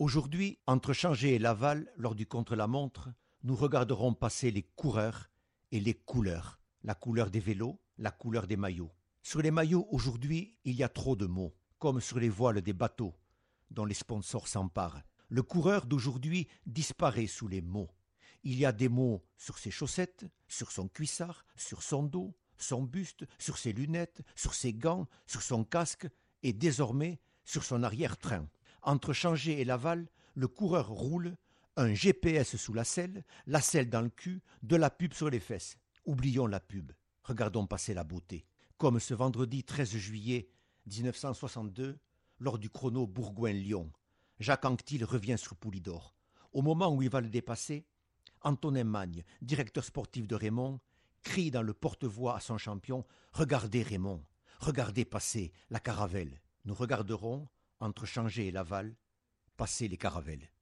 Aujourd'hui, entre Changé et Laval, lors du contre-la-montre, nous regarderons passer les coureurs et les couleurs. La couleur des vélos, la couleur des maillots. Sur les maillots, aujourd'hui, il y a trop de mots, comme sur les voiles des bateaux, dont les sponsors s'emparent. Le coureur d'aujourd'hui disparaît sous les mots. Il y a des mots sur ses chaussettes, sur son cuissard, sur son dos, son buste, sur ses lunettes, sur ses gants, sur son casque et désormais sur son arrière-train. Entre Changé et Laval, le coureur roule, un GPS sous la selle, la selle dans le cul, de la pub sur les fesses. Oublions la pub, regardons passer la beauté. Comme ce vendredi 13 juillet 1962, lors du chrono Bourgoin-Lyon, Jacques Anquetil revient sur Poulidor. Au moment où il va le dépasser, Antonin Magne, directeur sportif de Raymond, crie dans le porte-voix à son champion Regardez Raymond, regardez passer la caravelle. Nous regarderons, entre Changé et Laval, passer les caravelles.